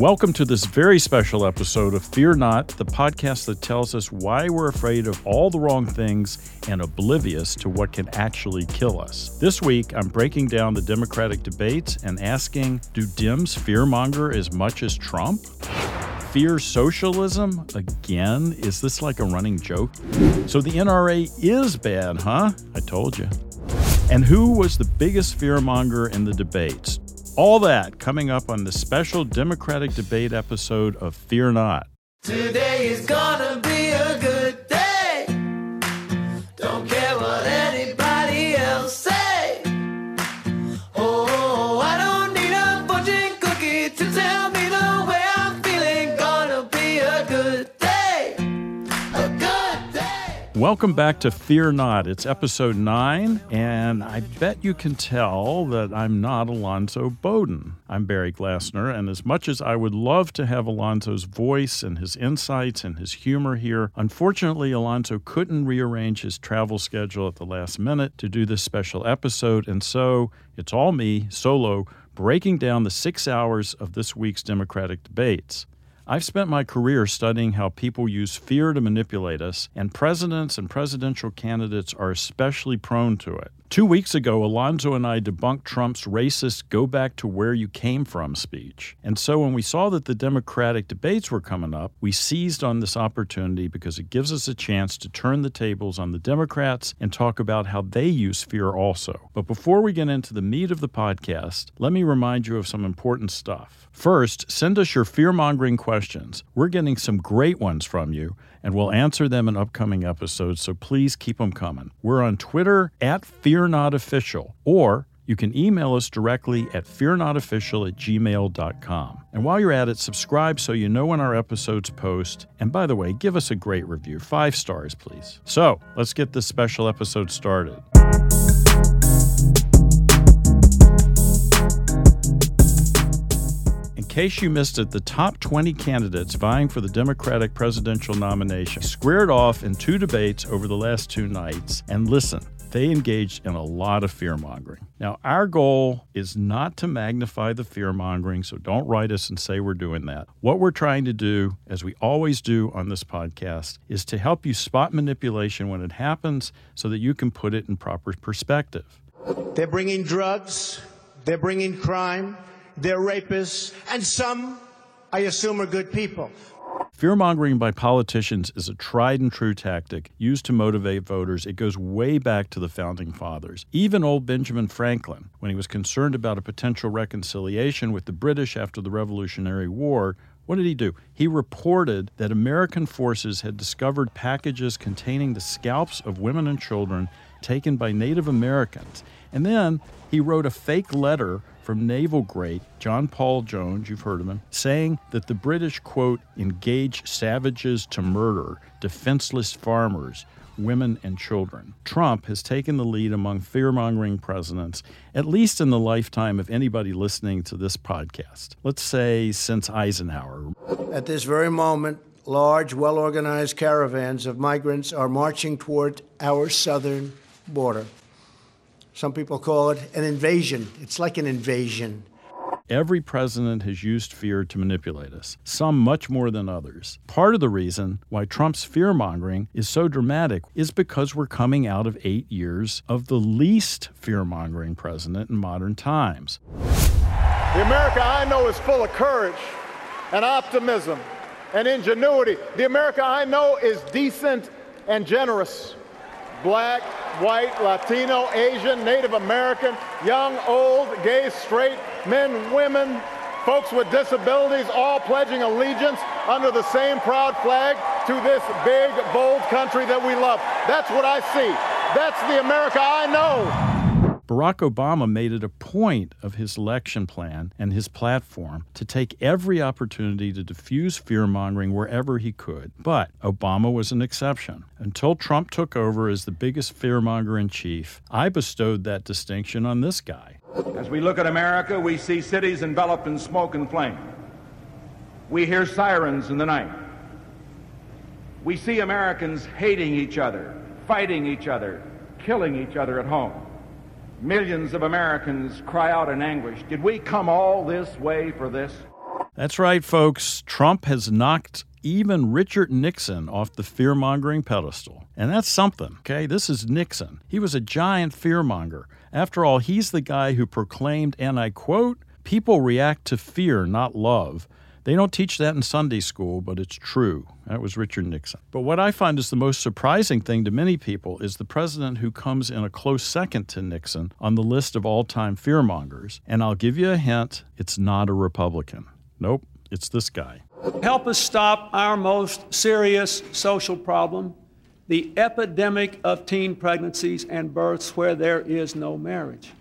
Welcome to this very special episode of Fear Not, the podcast that tells us why we're afraid of all the wrong things and oblivious to what can actually kill us. This week, I'm breaking down the Democratic debates and asking Do Dems fearmonger as much as Trump? Fear socialism? Again? Is this like a running joke? So the NRA is bad, huh? I told you. And who was the biggest fearmonger in the debates? All that coming up on the special Democratic debate episode of Fear Not. Today is gonna Welcome back to Fear Not. It's episode 9, and I bet you can tell that I'm not Alonzo Bowden. I'm Barry Glassner, and as much as I would love to have Alonzo's voice and his insights and his humor here, unfortunately, Alonzo couldn't rearrange his travel schedule at the last minute to do this special episode, and so it's all me, solo, breaking down the six hours of this week's Democratic debates. I've spent my career studying how people use fear to manipulate us, and presidents and presidential candidates are especially prone to it. Two weeks ago, Alonzo and I debunked Trump's racist go back to where you came from speech. And so when we saw that the Democratic debates were coming up, we seized on this opportunity because it gives us a chance to turn the tables on the Democrats and talk about how they use fear also. But before we get into the meat of the podcast, let me remind you of some important stuff. First, send us your fear mongering questions. We're getting some great ones from you, and we'll answer them in upcoming episodes, so please keep them coming. We're on Twitter at FearNotOfficial, or you can email us directly at fearnotofficial at gmail.com. And while you're at it, subscribe so you know when our episodes post. And by the way, give us a great review. Five stars, please. So let's get this special episode started. In case you missed it, the top 20 candidates vying for the Democratic presidential nomination squared off in two debates over the last two nights. And listen, they engaged in a lot of fear mongering. Now, our goal is not to magnify the fear mongering, so don't write us and say we're doing that. What we're trying to do, as we always do on this podcast, is to help you spot manipulation when it happens so that you can put it in proper perspective. They're bringing drugs, they're bringing crime, they're rapists, and some, I assume, are good people. Fear mongering by politicians is a tried and true tactic used to motivate voters. It goes way back to the founding fathers. Even old Benjamin Franklin, when he was concerned about a potential reconciliation with the British after the Revolutionary War, what did he do? He reported that American forces had discovered packages containing the scalps of women and children taken by Native Americans. And then he wrote a fake letter from naval great John Paul Jones, you've heard of him, saying that the British, quote, engage savages to murder defenseless farmers, women, and children. Trump has taken the lead among fear mongering presidents, at least in the lifetime of anybody listening to this podcast. Let's say since Eisenhower. At this very moment, large, well organized caravans of migrants are marching toward our southern border. Some people call it an invasion. It's like an invasion. Every president has used fear to manipulate us, some much more than others. Part of the reason why Trump's fear mongering is so dramatic is because we're coming out of eight years of the least fear mongering president in modern times. The America I know is full of courage and optimism and ingenuity. The America I know is decent and generous. Black, white, Latino, Asian, Native American, young, old, gay, straight, men, women, folks with disabilities, all pledging allegiance under the same proud flag to this big, bold country that we love. That's what I see. That's the America I know. Barack Obama made it a point of his election plan and his platform to take every opportunity to diffuse fear mongering wherever he could. But Obama was an exception. Until Trump took over as the biggest fear monger in chief, I bestowed that distinction on this guy. As we look at America, we see cities enveloped in smoke and flame. We hear sirens in the night. We see Americans hating each other, fighting each other, killing each other at home. Millions of Americans cry out in anguish Did we come all this way for this? That's right, folks. Trump has knocked even Richard Nixon off the fear mongering pedestal. And that's something, okay? This is Nixon. He was a giant fearmonger. After all, he's the guy who proclaimed, and I quote, people react to fear, not love. They don't teach that in Sunday school, but it's true. That was Richard Nixon. But what I find is the most surprising thing to many people is the president who comes in a close second to Nixon on the list of all time fearmongers. And I'll give you a hint it's not a Republican. Nope, it's this guy. Help us stop our most serious social problem the epidemic of teen pregnancies and births where there is no marriage.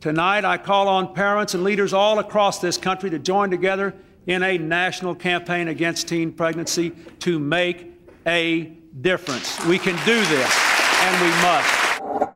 Tonight, I call on parents and leaders all across this country to join together in a national campaign against teen pregnancy to make a difference. We can do this, and we must.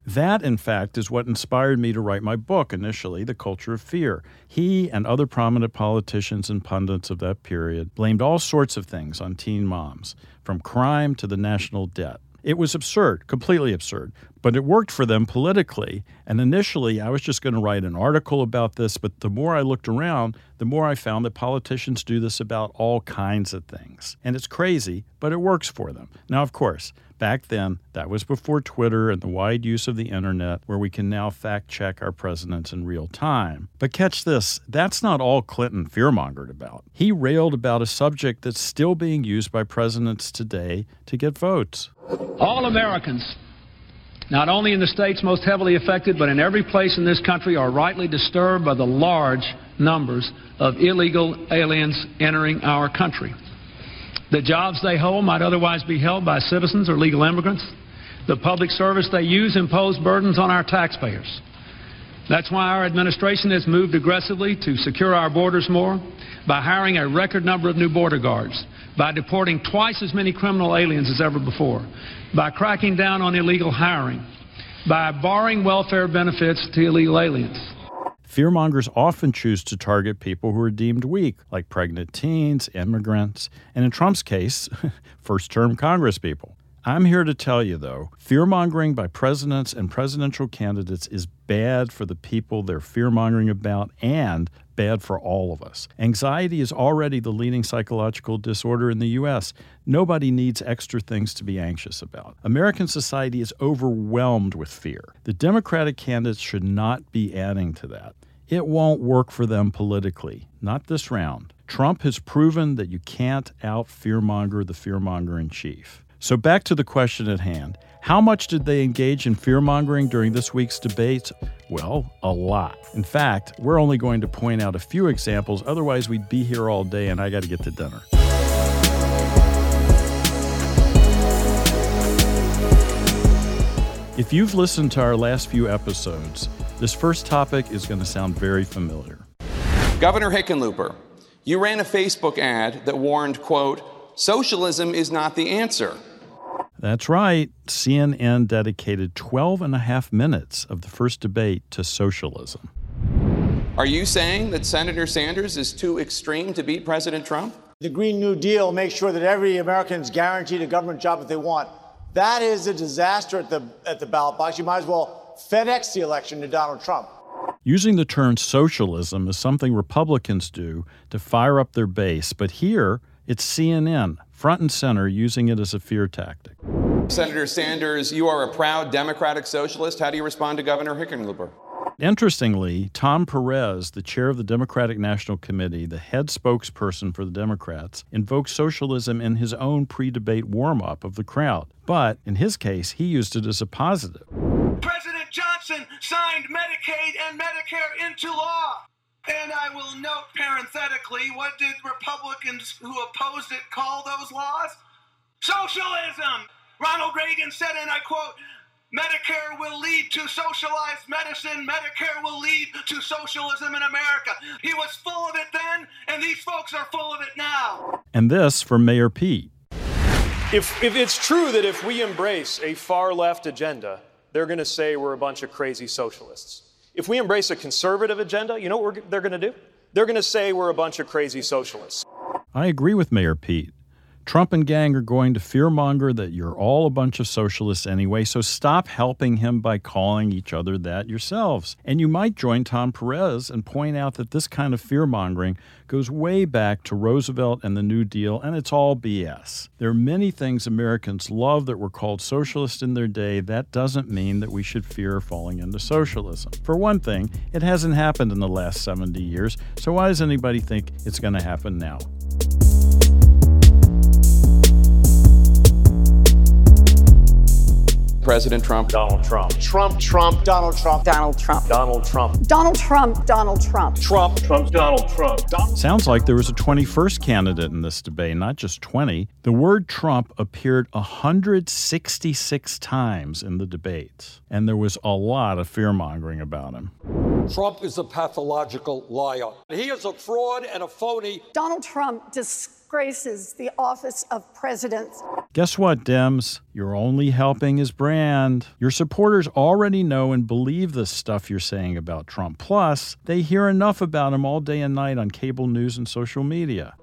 That, in fact, is what inspired me to write my book initially, The Culture of Fear. He and other prominent politicians and pundits of that period blamed all sorts of things on teen moms, from crime to the national debt. It was absurd, completely absurd, but it worked for them politically. And initially, I was just going to write an article about this, but the more I looked around, the more I found that politicians do this about all kinds of things. And it's crazy, but it works for them. Now, of course, back then, that was before Twitter and the wide use of the internet, where we can now fact check our presidents in real time. But catch this that's not all Clinton fearmongered about. He railed about a subject that's still being used by presidents today to get votes. All Americans, not only in the states most heavily affected, but in every place in this country, are rightly disturbed by the large numbers of illegal aliens entering our country. The jobs they hold might otherwise be held by citizens or legal immigrants. The public service they use impose burdens on our taxpayers. That's why our administration has moved aggressively to secure our borders more by hiring a record number of new border guards, by deporting twice as many criminal aliens as ever before, by cracking down on illegal hiring, by barring welfare benefits to illegal aliens. Fearmongers often choose to target people who are deemed weak, like pregnant teens, immigrants, and in Trump's case, first term Congress people. I'm here to tell you, though, fearmongering by presidents and presidential candidates is bad for the people they're fearmongering about and bad for all of us. Anxiety is already the leading psychological disorder in the U.S. Nobody needs extra things to be anxious about. American society is overwhelmed with fear. The Democratic candidates should not be adding to that. It won't work for them politically, not this round. Trump has proven that you can't out fearmonger the fearmonger in chief. So, back to the question at hand how much did they engage in fear mongering during this week's debates? Well, a lot. In fact, we're only going to point out a few examples, otherwise, we'd be here all day and I got to get to dinner. If you've listened to our last few episodes, this first topic is going to sound very familiar. Governor Hickenlooper, you ran a Facebook ad that warned, quote, socialism is not the answer. That's right. CNN dedicated 12 and a half minutes of the first debate to socialism. Are you saying that Senator Sanders is too extreme to beat President Trump? The Green New Deal makes sure that every American is guaranteed a government job if they want. That is a disaster at the, at the ballot box. You might as well FedEx the election to Donald Trump. Using the term socialism is something Republicans do to fire up their base, but here it's CNN, front and center, using it as a fear tactic. Senator Sanders, you are a proud Democratic socialist. How do you respond to Governor Hickenlooper? Interestingly, Tom Perez, the chair of the Democratic National Committee, the head spokesperson for the Democrats, invoked socialism in his own pre debate warm up of the crowd. But in his case, he used it as a positive. President Johnson signed Medicaid and Medicare into law. And I will note parenthetically, what did Republicans who opposed it call those laws? Socialism! Ronald Reagan said, and I quote, Medicare will lead to socialized medicine. Medicare will lead to socialism in America. He was full of it then, and these folks are full of it now. And this from Mayor Pete. If, if it's true that if we embrace a far left agenda, they're going to say we're a bunch of crazy socialists. If we embrace a conservative agenda, you know what they're going to do? They're going to say we're a bunch of crazy socialists. I agree with Mayor Pete. Trump and gang are going to fearmonger that you're all a bunch of socialists anyway, so stop helping him by calling each other that yourselves. And you might join Tom Perez and point out that this kind of fearmongering goes way back to Roosevelt and the New Deal, and it's all BS. There are many things Americans love that were called socialist in their day. That doesn't mean that we should fear falling into socialism. For one thing, it hasn't happened in the last 70 years, so why does anybody think it's going to happen now? President Trump. Donald Trump. Trump, Trump, Donald Trump, Donald Trump. Donald Trump. Donald Trump. Donald Trump. Trump. Trump. Donald Trump. Sounds like there was a 21st candidate in this debate, not just 20. The word Trump appeared 166 times in the debates, and there was a lot of fear mongering about him. Trump is a pathological liar. He is a fraud and a phony. Donald Trump disgraces the office of president. Guess what, Dems? You're only helping his brand. Your supporters already know and believe the stuff you're saying about Trump. Plus, they hear enough about him all day and night on cable news and social media.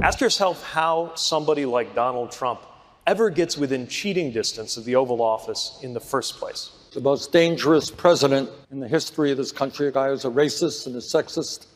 Ask yourself how somebody like Donald Trump ever gets within cheating distance of the Oval Office in the first place. The most dangerous president in the history of this country. A guy who's a racist and a sexist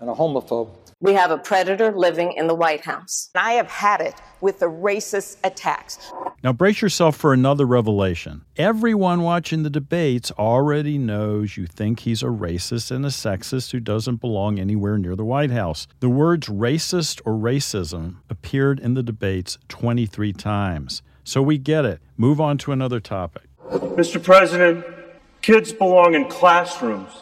and a homophobe. We have a predator living in the White House. I have had it with the racist attacks. Now, brace yourself for another revelation. Everyone watching the debates already knows you think he's a racist and a sexist who doesn't belong anywhere near the White House. The words racist or racism appeared in the debates 23 times. So we get it. Move on to another topic. Mr. President, kids belong in classrooms,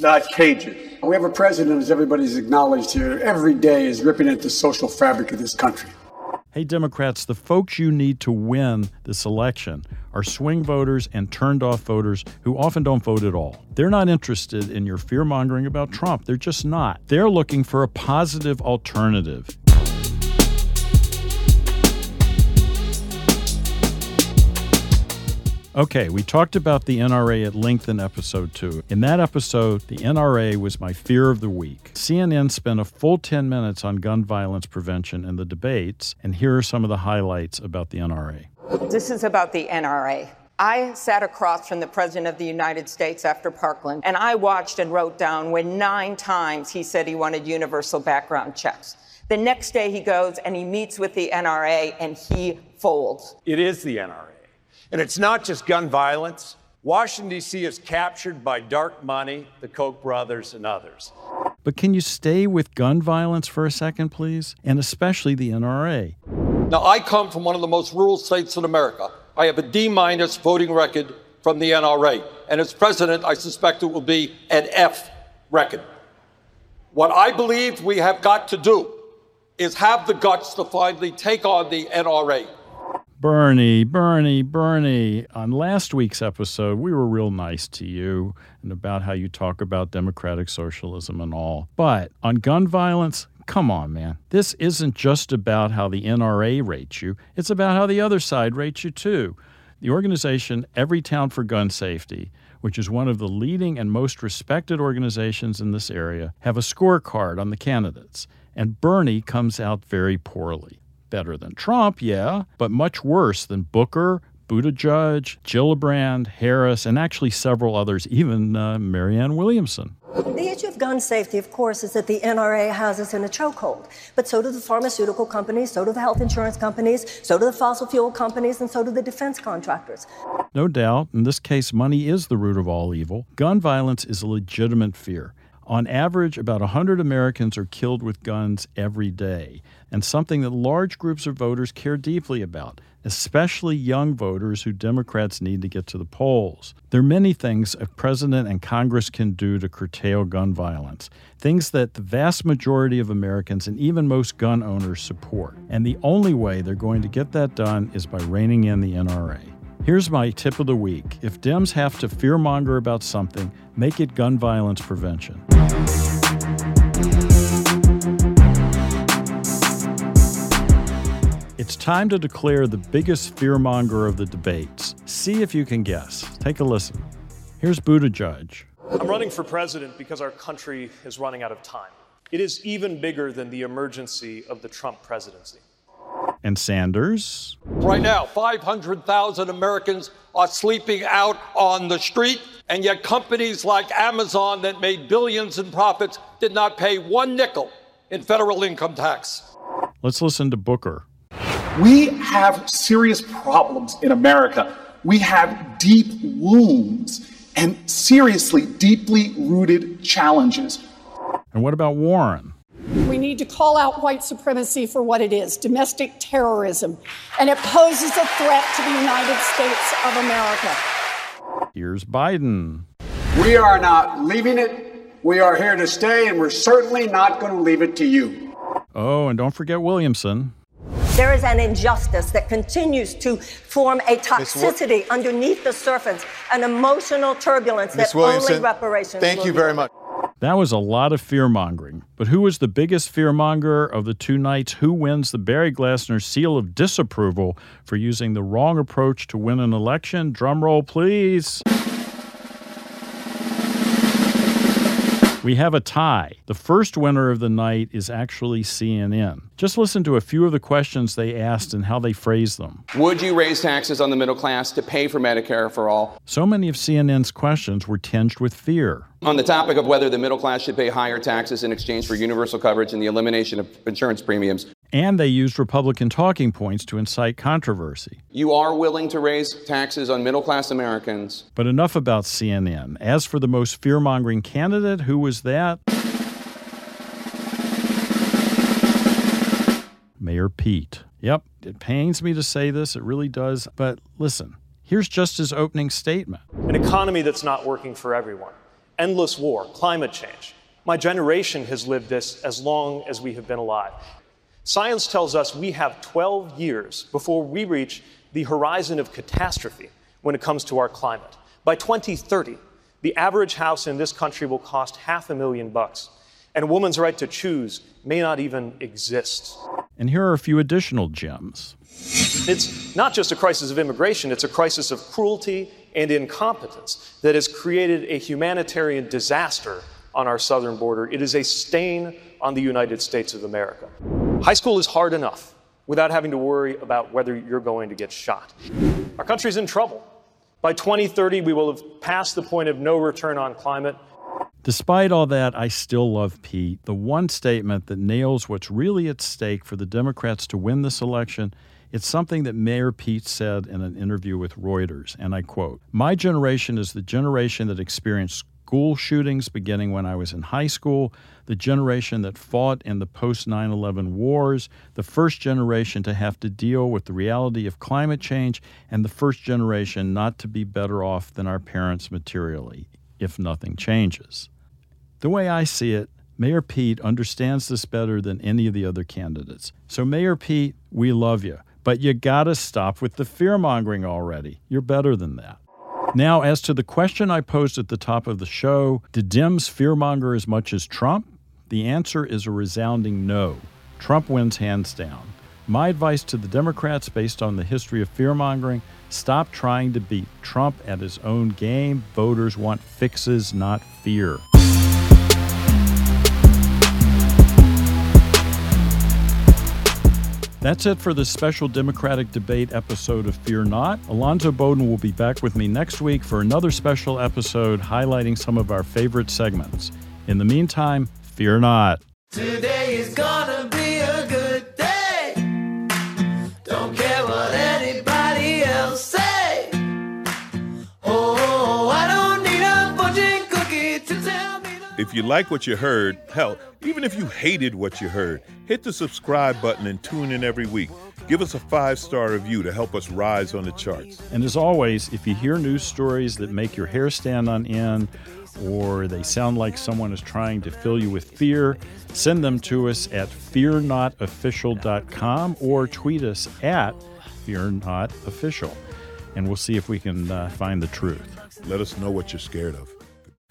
not cages. We have a president, as everybody's acknowledged here, every day is ripping at the social fabric of this country. Hey, Democrats, the folks you need to win this election are swing voters and turned off voters who often don't vote at all. They're not interested in your fear mongering about Trump. They're just not. They're looking for a positive alternative. Okay, we talked about the NRA at length in episode two. In that episode, the NRA was my fear of the week. CNN spent a full 10 minutes on gun violence prevention in the debates, and here are some of the highlights about the NRA. This is about the NRA. I sat across from the President of the United States after Parkland, and I watched and wrote down when nine times he said he wanted universal background checks. The next day he goes and he meets with the NRA and he folds. It is the NRA. And it's not just gun violence. Washington, D.C. is captured by dark money, the Koch brothers, and others. But can you stay with gun violence for a second, please? And especially the NRA. Now, I come from one of the most rural states in America. I have a D minus voting record from the NRA. And as president, I suspect it will be an F record. What I believe we have got to do is have the guts to finally take on the NRA. Bernie, Bernie, Bernie. On last week's episode, we were real nice to you and about how you talk about democratic socialism and all. But on gun violence, come on, man. This isn't just about how the NRA rates you, it's about how the other side rates you too. The organization Everytown for Gun Safety, which is one of the leading and most respected organizations in this area, have a scorecard on the candidates, and Bernie comes out very poorly. Better than Trump, yeah, but much worse than Booker, Buttigieg, Gillibrand, Harris, and actually several others, even uh, Marianne Williamson. The issue of gun safety, of course, is that the NRA has us in a chokehold. But so do the pharmaceutical companies, so do the health insurance companies, so do the fossil fuel companies, and so do the defense contractors. No doubt, in this case, money is the root of all evil. Gun violence is a legitimate fear. On average, about 100 Americans are killed with guns every day, and something that large groups of voters care deeply about, especially young voters who Democrats need to get to the polls. There are many things a president and Congress can do to curtail gun violence, things that the vast majority of Americans and even most gun owners support. And the only way they're going to get that done is by reining in the NRA. Here's my tip of the week. If Dems have to fearmonger about something, make it gun violence prevention. It's time to declare the biggest fearmonger of the debates. See if you can guess. Take a listen. Here's Buttigieg. I'm running for president because our country is running out of time. It is even bigger than the emergency of the Trump presidency. And Sanders? Right now, 500,000 Americans are sleeping out on the street, and yet companies like Amazon that made billions in profits did not pay one nickel in federal income tax. Let's listen to Booker. We have serious problems in America. We have deep wounds and seriously, deeply rooted challenges. And what about Warren? We need to call out white supremacy for what it is domestic terrorism, and it poses a threat to the United States of America. Here's Biden. We are not leaving it. We are here to stay, and we're certainly not going to leave it to you. Oh, and don't forget Williamson. There is an injustice that continues to form a toxicity underneath the surface, an emotional turbulence Ms. that only Williamson, reparations. thank will you be very much. That was a lot of fear mongering. But who was the biggest fearmonger of the two nights? Who wins the Barry Glassner seal of disapproval for using the wrong approach to win an election? Drum roll, please. We have a tie. The first winner of the night is actually CNN. Just listen to a few of the questions they asked and how they phrased them. Would you raise taxes on the middle class to pay for Medicare for all? So many of CNN's questions were tinged with fear. On the topic of whether the middle class should pay higher taxes in exchange for universal coverage and the elimination of insurance premiums, And they used Republican talking points to incite controversy. you are willing to raise taxes on middle class Americans. But enough about CNN. As for the most fear mongering candidate, who was that? Mayor Pete. Yep, it pains me to say this, it really does. But listen, here's just his opening statement. An economy that's not working for everyone, endless war, climate change. My generation has lived this as long as we have been alive. Science tells us we have 12 years before we reach the horizon of catastrophe when it comes to our climate. By 2030, the average house in this country will cost half a million bucks, and a woman's right to choose may not even exist. And here are a few additional gems. It's not just a crisis of immigration, it's a crisis of cruelty and incompetence that has created a humanitarian disaster on our southern border. It is a stain on the United States of America. High school is hard enough without having to worry about whether you're going to get shot. Our country's in trouble. By 2030, we will have passed the point of no return on climate. Despite all that, I still love Pete. The one statement that nails what's really at stake for the Democrats to win this election. It's something that Mayor Pete said in an interview with Reuters, and I quote My generation is the generation that experienced school shootings beginning when I was in high school, the generation that fought in the post 9 11 wars, the first generation to have to deal with the reality of climate change, and the first generation not to be better off than our parents materially, if nothing changes. The way I see it, Mayor Pete understands this better than any of the other candidates. So, Mayor Pete, we love you, but you gotta stop with the fear mongering already. You're better than that. Now, as to the question I posed at the top of the show did Dems fearmonger as much as Trump? The answer is a resounding no. Trump wins hands down. My advice to the Democrats, based on the history of fearmongering, stop trying to beat Trump at his own game. Voters want fixes, not fear. That's it for this special Democratic debate episode of Fear Not. Alonzo Bowden will be back with me next week for another special episode highlighting some of our favorite segments. In the meantime, fear not. Today is gonna If you like what you heard, hell, even if you hated what you heard, hit the subscribe button and tune in every week. Give us a five star review to help us rise on the charts. And as always, if you hear news stories that make your hair stand on end or they sound like someone is trying to fill you with fear, send them to us at fearnotofficial.com or tweet us at fearnotofficial. And we'll see if we can uh, find the truth. Let us know what you're scared of.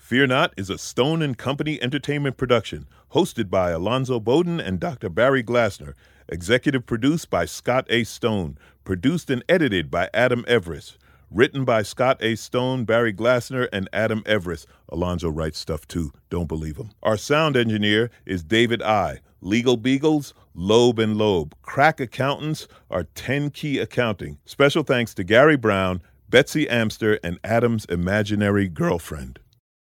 Fear Not is a Stone and Company entertainment production, hosted by Alonzo Bowden and Dr. Barry Glassner, executive produced by Scott A. Stone, produced and edited by Adam Everest. Written by Scott A. Stone, Barry Glassner, and Adam Everest. Alonzo writes stuff too. Don't believe him. Our sound engineer is David I. Legal Beagles, Loeb and Loeb. Crack accountants are 10 Key Accounting. Special thanks to Gary Brown, Betsy Amster, and Adam's imaginary girlfriend.